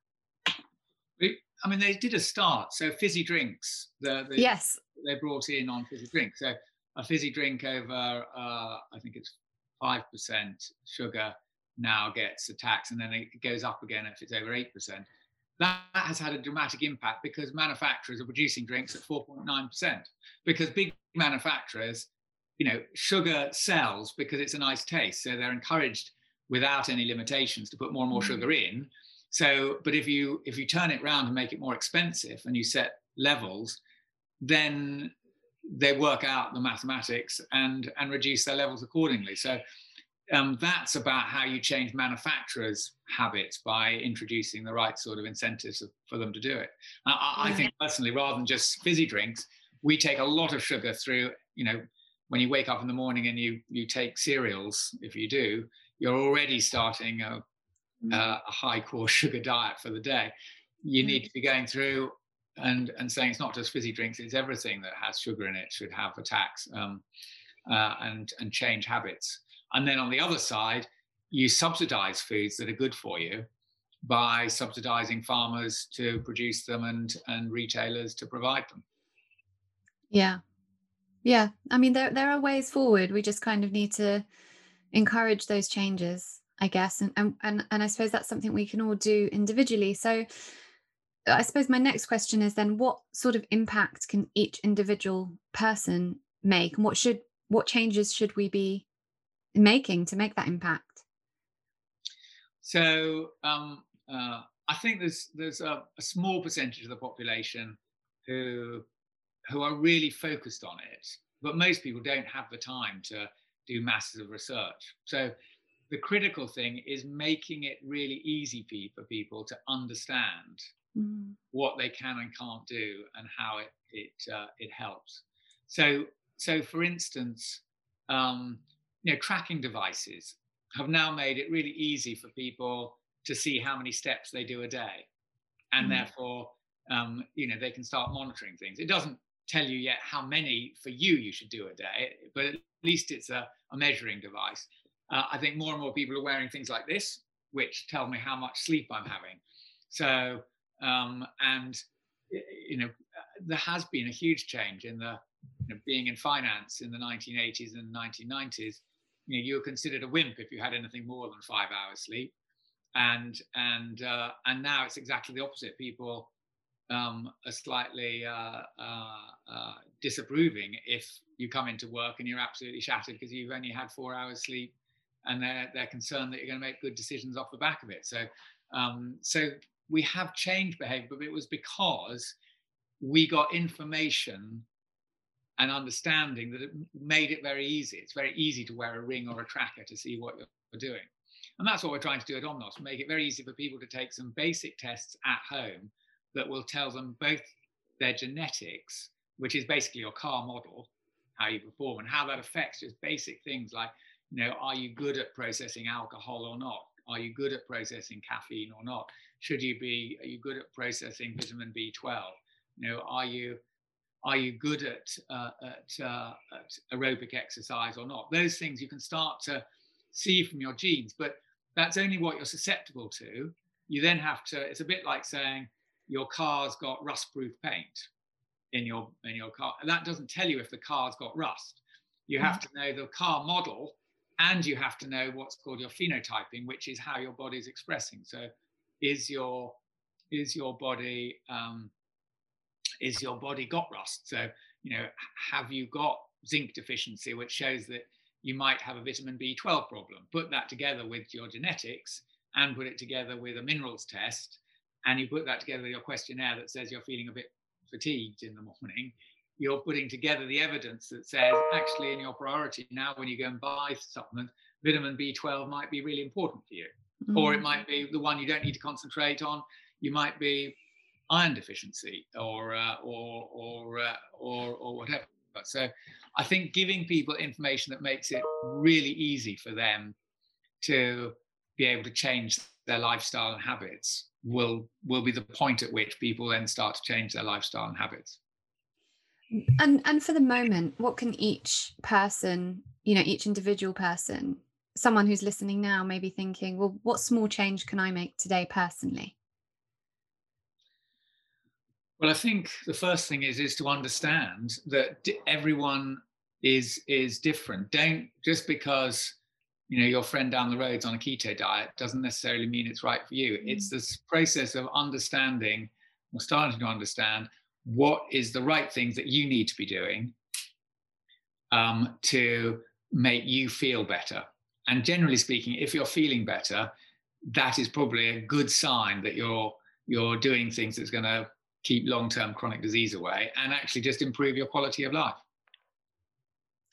I mean, they did a start. So fizzy drinks, the, the yes, they brought in on fizzy drinks. So a fizzy drink over, uh, I think it's five percent sugar now gets a tax, and then it goes up again if it's over eight percent. That has had a dramatic impact because manufacturers are producing drinks at 4.9%. Because big manufacturers, you know, sugar sells because it's a nice taste. So they're encouraged without any limitations to put more and more mm. sugar in. So, but if you if you turn it around and make it more expensive and you set levels, then they work out the mathematics and and reduce their levels accordingly. So um, that's about how you change manufacturers' habits by introducing the right sort of incentives for them to do it. I, I think personally, rather than just fizzy drinks, we take a lot of sugar through. You know, when you wake up in the morning and you you take cereals, if you do, you're already starting a, mm. a, a high core (laughs) sugar diet for the day. You need to be going through and and saying it's not just fizzy drinks; it's everything that has sugar in it should have a tax um, uh, and and change habits. And then on the other side, you subsidize foods that are good for you by subsidizing farmers to produce them and, and retailers to provide them. Yeah. Yeah. I mean, there, there are ways forward. We just kind of need to encourage those changes, I guess. And, and, and, and I suppose that's something we can all do individually. So I suppose my next question is then what sort of impact can each individual person make and what should what changes should we be making to make that impact? So um, uh, I think there's there's a, a, small percentage of the population who who are really focused on it, but most people don't have the time to do masses of research. So the critical thing is making it really easy for people to understand mm. what they can and can't do and how it it uh, it helps. So so for instance, um, you know, tracking devices have now made it really easy for people to see how many steps they do a day, and mm. therefore, um, you know, they can start monitoring things. It doesn't tell you yet how many for you you should do a day, but at least it's a, a measuring device. Uh, I think more and more people are wearing things like this, which tell me how much sleep I'm having. So, um, and you know, there has been a huge change in the you know, being in finance in the 1980s and 1990s you know, you were considered a wimp if you had anything more than five hours sleep. And and uh, and now it's exactly the opposite. People um, are slightly uh, uh, uh, disapproving if you come into work and you're absolutely shattered because you've only had four hours sleep, and they're they're concerned that you're going to make good decisions off the back of it. So um, so we have changed behavior, but it was because we got information and understanding that it made it very easy. It's very easy to wear a ring or a tracker to see what you're doing. And that's what we're trying to do at Omnos, make it very easy for people to take some basic tests at home that will tell them both their genetics, which is basically your car model, how you perform, and how that affects just basic things like, you know, are you good at processing alcohol or not? Are you good at processing caffeine or not? Should you be, are you good at processing vitamin B12? You know, are you are you good at, uh, at, uh, at, aerobic exercise or not? Those things you can start to see from your genes, but that's only what you're susceptible to. You then have to, it's a bit like saying your car's got rust proof paint in your, in your car. And that doesn't tell you if the car's got rust. You have mm-hmm. to know the car model and you have to know what's called your phenotyping, which is how your body's expressing. So is your, is your body, um, is your body got rust? So, you know, have you got zinc deficiency, which shows that you might have a vitamin B12 problem? Put that together with your genetics and put it together with a minerals test, and you put that together with your questionnaire that says you're feeling a bit fatigued in the morning. You're putting together the evidence that says actually in your priority now, when you go and buy supplements, vitamin B12 might be really important for you. Mm-hmm. Or it mm. might be the one you don't need to concentrate on. You might be iron deficiency or uh, or or, uh, or or whatever. So I think giving people information that makes it really easy for them to be able to change their lifestyle and habits will will be the point at which people then start to change their lifestyle and habits. And and for the moment, what can each person, you know, each individual person, someone who's listening now may be thinking, well, what small change can I make today personally? Well, I think the first thing is is to understand that everyone is is different. Don't just because you know your friend down the road's on a keto diet doesn't necessarily mean it's right for you. Mm. It's this process of understanding or starting to understand what is the right things that you need to be doing um, to make you feel better. And generally speaking, if you're feeling better, that is probably a good sign that you're you're doing things that's going to keep long term chronic disease away and actually just improve your quality of life.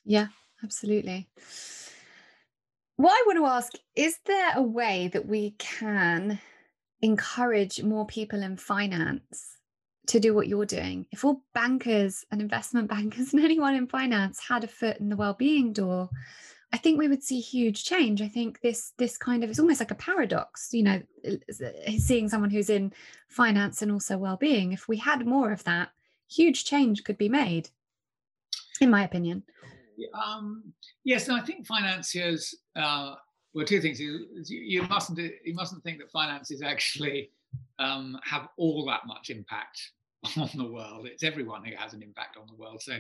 Yeah, absolutely. What I want to ask is there a way that we can encourage more people in finance to do what you're doing? If all bankers and investment (laughs) bankers and anyone in finance had a foot in the well-being door, I think we would see huge change. I think this this kind of it's almost like a paradox, you know, seeing someone who's in finance and also well-being. If we had more of that, huge change could be made, in my opinion. Um, yes, and I think financiers. Uh, well, two things. You, you mustn't you mustn't think that finances actually um, have all that much impact (laughs) on the world. It's everyone who has an impact on the world. So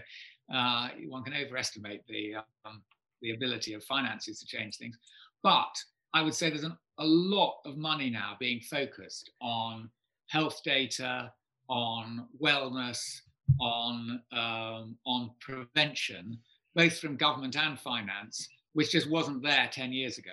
uh, one can overestimate the um, the ability of finances to change things. But I would say there's an, a lot of money now being focused on health data, on wellness, on um, on prevention, both from government and finance, which just wasn't there 10 years ago.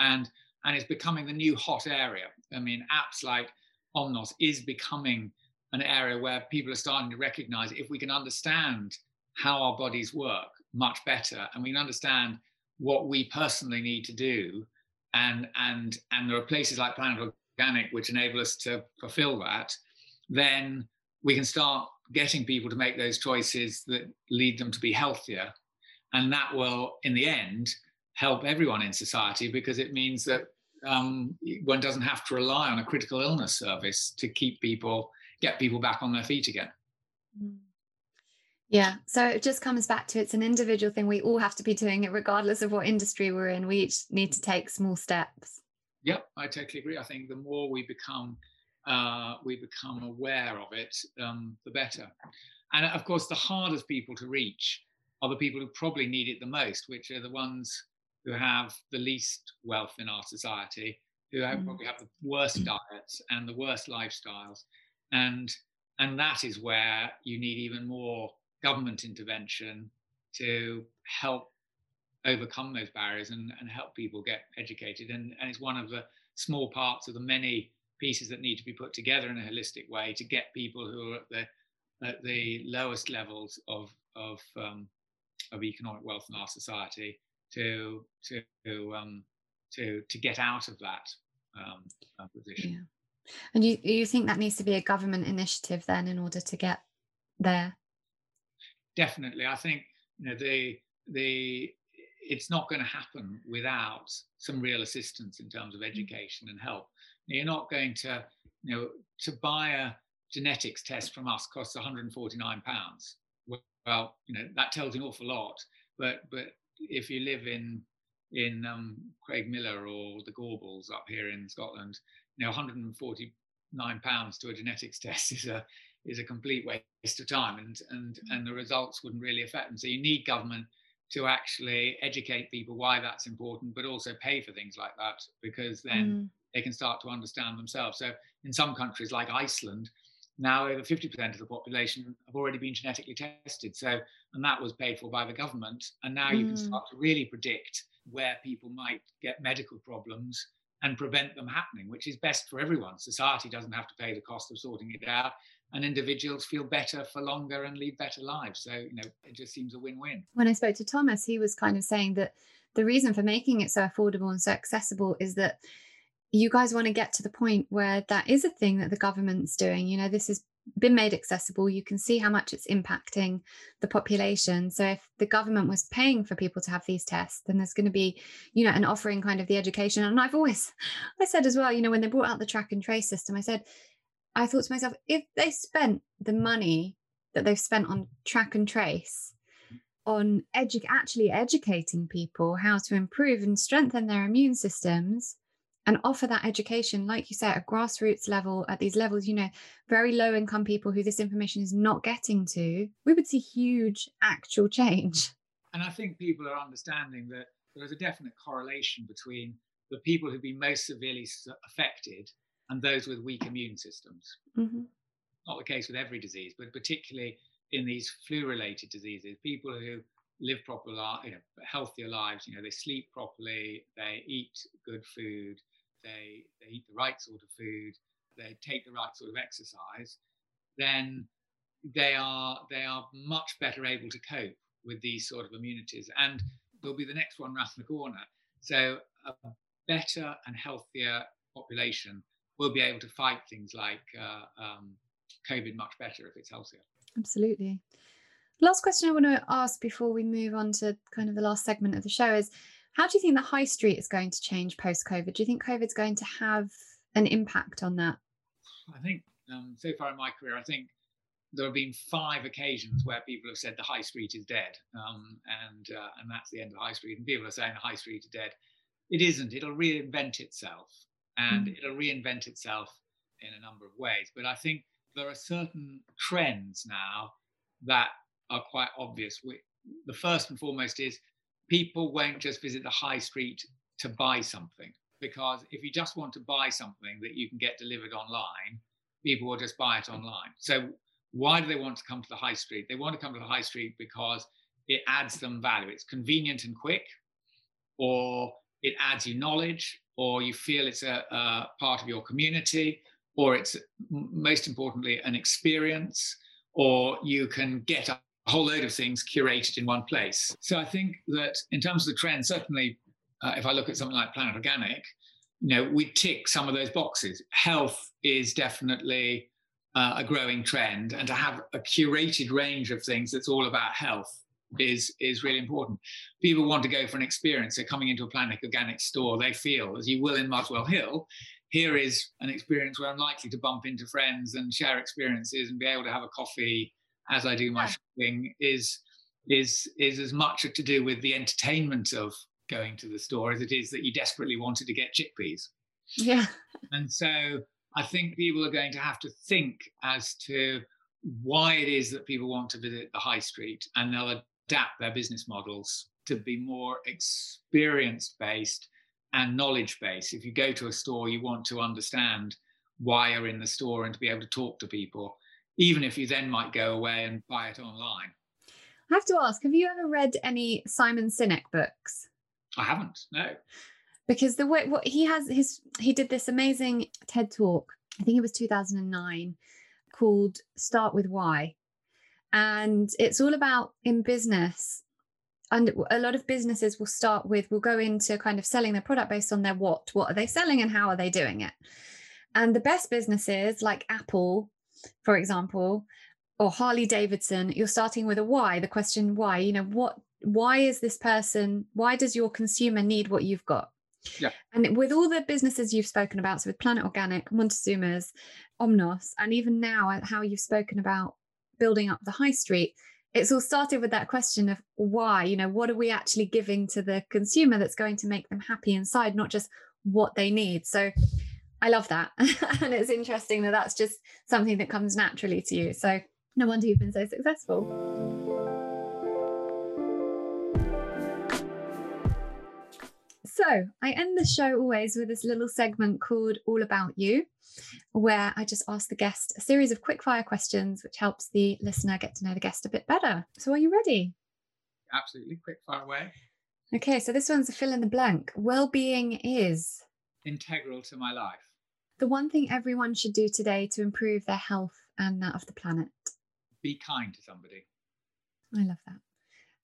And and it's becoming the new hot area. I mean, apps like Omnos is becoming an area where people are starting to recognize if we can understand how our bodies work much better and we can understand what we personally need to do and and and there are places like planet organic which enable us to fulfill that then we can start getting people to make those choices that lead them to be healthier. And that will in the end help everyone in society because it means that um, one doesn't have to rely on a critical illness service to keep people get people back on their feet again. Yeah. So it just comes back to it's an individual thing. We all have to be doing it regardless of what industry we're in. We each need to take small steps. Yep, I totally agree. I think the more we become uh, we become aware of it, um, the better. And of course, the hardest people to reach are the people who probably need it the most, which are the ones who have the least wealth in our society, who have, mm. probably have the worst diets and the worst lifestyles and and that is where you need even more government intervention to help overcome those barriers and, and help people get educated and, and it's one of the small parts of the many pieces that need to be put together in a holistic way to get people who are at the at the lowest levels of of um, of economic wealth in our society to to um, to to get out of that um, uh, position. Yeah. And you you think that needs to be a government initiative then in order to get there? Definitely. I think you know the the it's not going to happen without some real assistance in terms of mm. education and help. You're not going to, you know, to buy a genetics test from us costs 149 pounds. Well, you know, that tells an awful lot. But but if you live in in um, Craigmillar or the Gorbals up here in Scotland, you know 149 pounds to a genetics (laughs) test is a is a complete waste of time and and mm. and the results wouldn't really affect them so you need government to actually educate people why that's important but also pay for things like that because then mm. they can start to understand themselves so in some countries like iceland now over 50% of the population have already been genetically tested so and that was paid for by the government and now mm. you can mm. start to really predict where people might get medical problems and prevent them happening, which is best for everyone. Society doesn't have to pay the cost of sorting it out, and individuals feel better for longer and lead better lives. So, you know, it just seems a win win. When I spoke to Thomas, he was kind of saying that the reason for making it so affordable and so accessible is that you guys want to get to the point where that is a thing that the government's doing. You know, this has been made accessible. You can see how much it's impacting the population. So if the government was paying for people to have these tests, then there's going to be, you know, an offering kind of the education. And I've always, I said as well, you know, when they brought out the track and trace system, I said, I thought to myself, if they spent the money that they've spent on track and trace on edu- actually educating people how to improve and strengthen their immune systems and offer that education, like you said, at grassroots level, at these levels, you know, very low income people who this information is not getting to, we would see huge actual change. And I think people are understanding that there is a definite correlation between the people who've been most severely affected and those with weak immune systems. Mm-hmm. Not the case with every disease, but particularly in these flu-related diseases, people who live proper, you know, healthier lives. You know, they sleep properly, they eat good food, they they eat the right sort of food, they take the right sort of exercise. Then they are they are much better able to cope with these sort of immunities, and there'll be the next one round the corner. So a better and healthier population will be able to fight things like uh, um, COVID much better if it's healthier. Absolutely. Last question I want to ask before we move on to kind of the last segment of the show is how do you think the high street is going to change post COVID? Do you think COVID's going to have an impact on that? I think um, so far in my career, I think there have been five occasions where people have said the high street is dead, um, and uh, and that's the end of the high street. And people are saying the high street is dead. It isn't. It'll reinvent itself, and mm. it'll reinvent itself in a number of ways. But I think there are certain trends now that are quite obvious. We, the first and foremost is people won't just visit the high street to buy something because if you just want to buy something that you can get delivered online, people will just buy it online. So why do they want to come to the high street? They want to come to the high street because it adds them value. It's convenient and quick, or it adds you knowledge, or you feel it's a, a part of your community, or it's most importantly an experience, or you can get a whole load of things curated in one place. So I think that in terms of the trend, certainly uh, if I look at something like Planet Organic, you know, we tick some of those boxes. Health is definitely uh, a growing trend, and to have a curated range of things that's all about health is is really important. People want to go for an experience. They're coming into a Planet Organic store. They feel, as you will in Muswell Hill, here is an experience where I'm likely to bump into friends and share experiences and be able to have a coffee as I do my shopping is is is as much to do with the entertainment of going to the store as it is that you desperately wanted to get chickpeas. Yeah. And so I think people are going to have to think as to why it is that people want to visit the high street and they'll adapt their business models to be more experience based and knowledge based. If you go to a store, you want to understand why you're in the store and to be able to talk to people, even if you then might go away and buy it online. I have to ask, have you ever read any Simon Sinek books? I haven't, no. Because the way what he has his he did this amazing TED talk, I think it was 2009, called Start with Why. And it's all about in business and a lot of businesses will start with will go into kind of selling their product based on their what what are they selling and how are they doing it and the best businesses like apple for example or harley davidson you're starting with a why the question why you know what why is this person why does your consumer need what you've got yeah. And with all the businesses you've spoken about, so with Planet Organic, Montezuma's, Omnos, and even now uh, how you've spoken about building up the high street, it's all started with that question of why, you know, what are we actually giving to the consumer that's going to make them happy inside, not just what they need. So I love that. (laughs) and it's interesting that that's just something that comes naturally to you. So no wonder you've been so successful. So I end the show always with this little segment called All About You, where I just ask the guest a series of quickfire questions, which helps the listener get to know the guest a bit better. So are you ready? Absolutely. Quick fire away. Okay, so this one's a fill in the blank. Well-being is integral to my life. The one thing everyone should do today to improve their health and that of the planet. Be kind to somebody. I love that.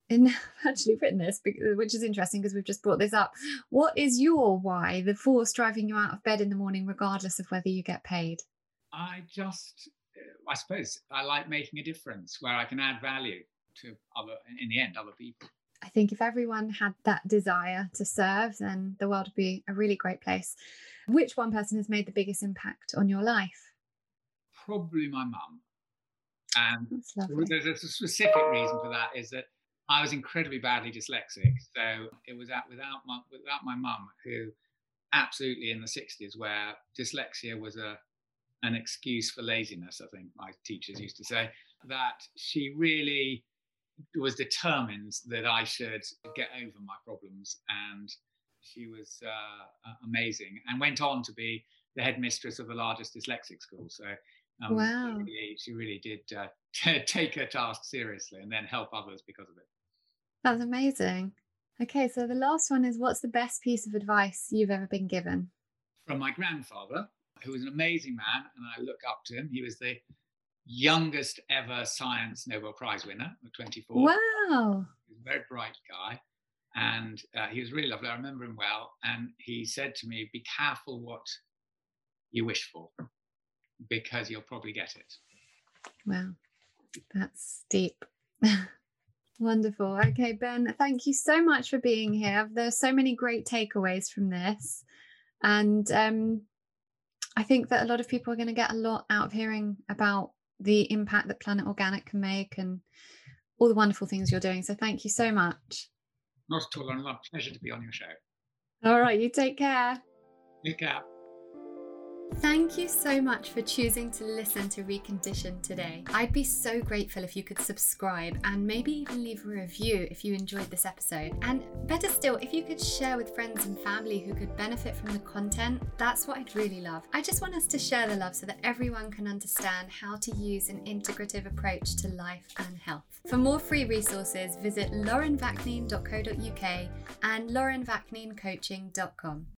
and (laughs) I've actually written this, which is interesting because we've just brought this up. What is your why, the force driving you out of bed in the morning, regardless of whether you get paid? I just, uh, I suppose, I like making a difference where I can add value to other, in the end, other people. I think if everyone had that desire to serve, then the world would be a really great place. Which one person has made the biggest impact on your life? Probably my mum. And there's a specific reason for that is that I was incredibly badly dyslexic. So it was at, without my, without my mum, who absolutely in the 60s, where dyslexia was a an excuse for laziness, I think my teachers used to say, that she really was determined that I should get over my problems. And she was uh, amazing and went on to be the headmistress of the largest dyslexic school. So um, wow. she, really, she really did uh, (laughs) take her task seriously and then help others because of it. That's amazing. Okay, so the last one is what's the best piece of advice you've ever been given? From my grandfather, who was an amazing man, and I look up to him. He was the youngest ever science Nobel Prize winner at 24. Wow. He was a very bright guy, and uh, he was really lovely. I remember him well. And he said to me, Be careful what you wish for, because you'll probably get it. Wow, that's deep. (laughs) Wonderful. Okay, Ben, thank you so much for being here. There's so many great takeaways from this. And um, I think that a lot of people are going to get a lot out of hearing about the impact that Planet Organic can make and all the wonderful things you're doing. So thank you so much. Not at all. and A pleasure to be on your show. All right. You take care. Take care. Thank you so much for choosing to listen to Reconditioned today. I'd be so grateful if you could subscribe and maybe even leave a review if you enjoyed this episode. And better still, if you could share with friends and family who could benefit from the content, that's what I'd really love. I just want us to share the love so that everyone can understand how to use an integrative approach to life and health. For more free resources, visit laurenvaknine.co.uk and laurenvakninecoaching.com.